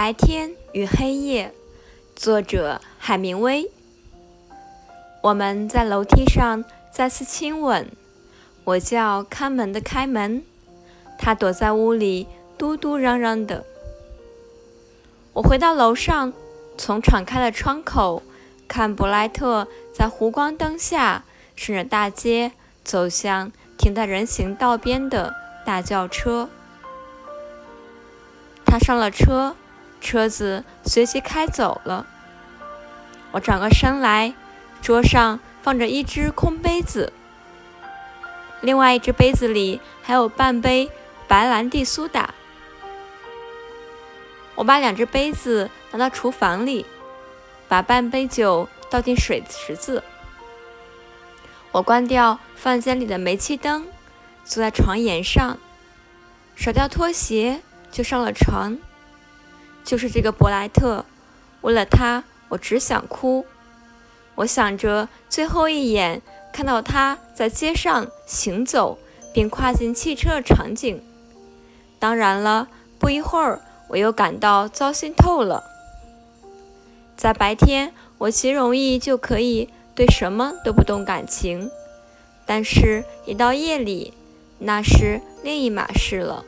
白天与黑夜，作者海明威。我们在楼梯上再次亲吻，我叫看门的开门，他躲在屋里嘟嘟嚷嚷的。我回到楼上，从敞开的窗口看布莱特在湖光灯下顺着大街走向停在人行道边的大轿车。他上了车。车子随即开走了。我转过身来，桌上放着一只空杯子，另外一只杯子里还有半杯白兰地苏打。我把两只杯子拿到厨房里，把半杯酒倒进水池子。我关掉房间里的煤气灯，坐在床沿上，甩掉拖鞋，就上了床。就是这个伯莱特，为了他，我只想哭。我想着最后一眼看到他在街上行走并跨进汽车的场景。当然了，不一会儿我又感到糟心透了。在白天，我极容易就可以对什么都不动感情，但是，一到夜里，那是另一码事了。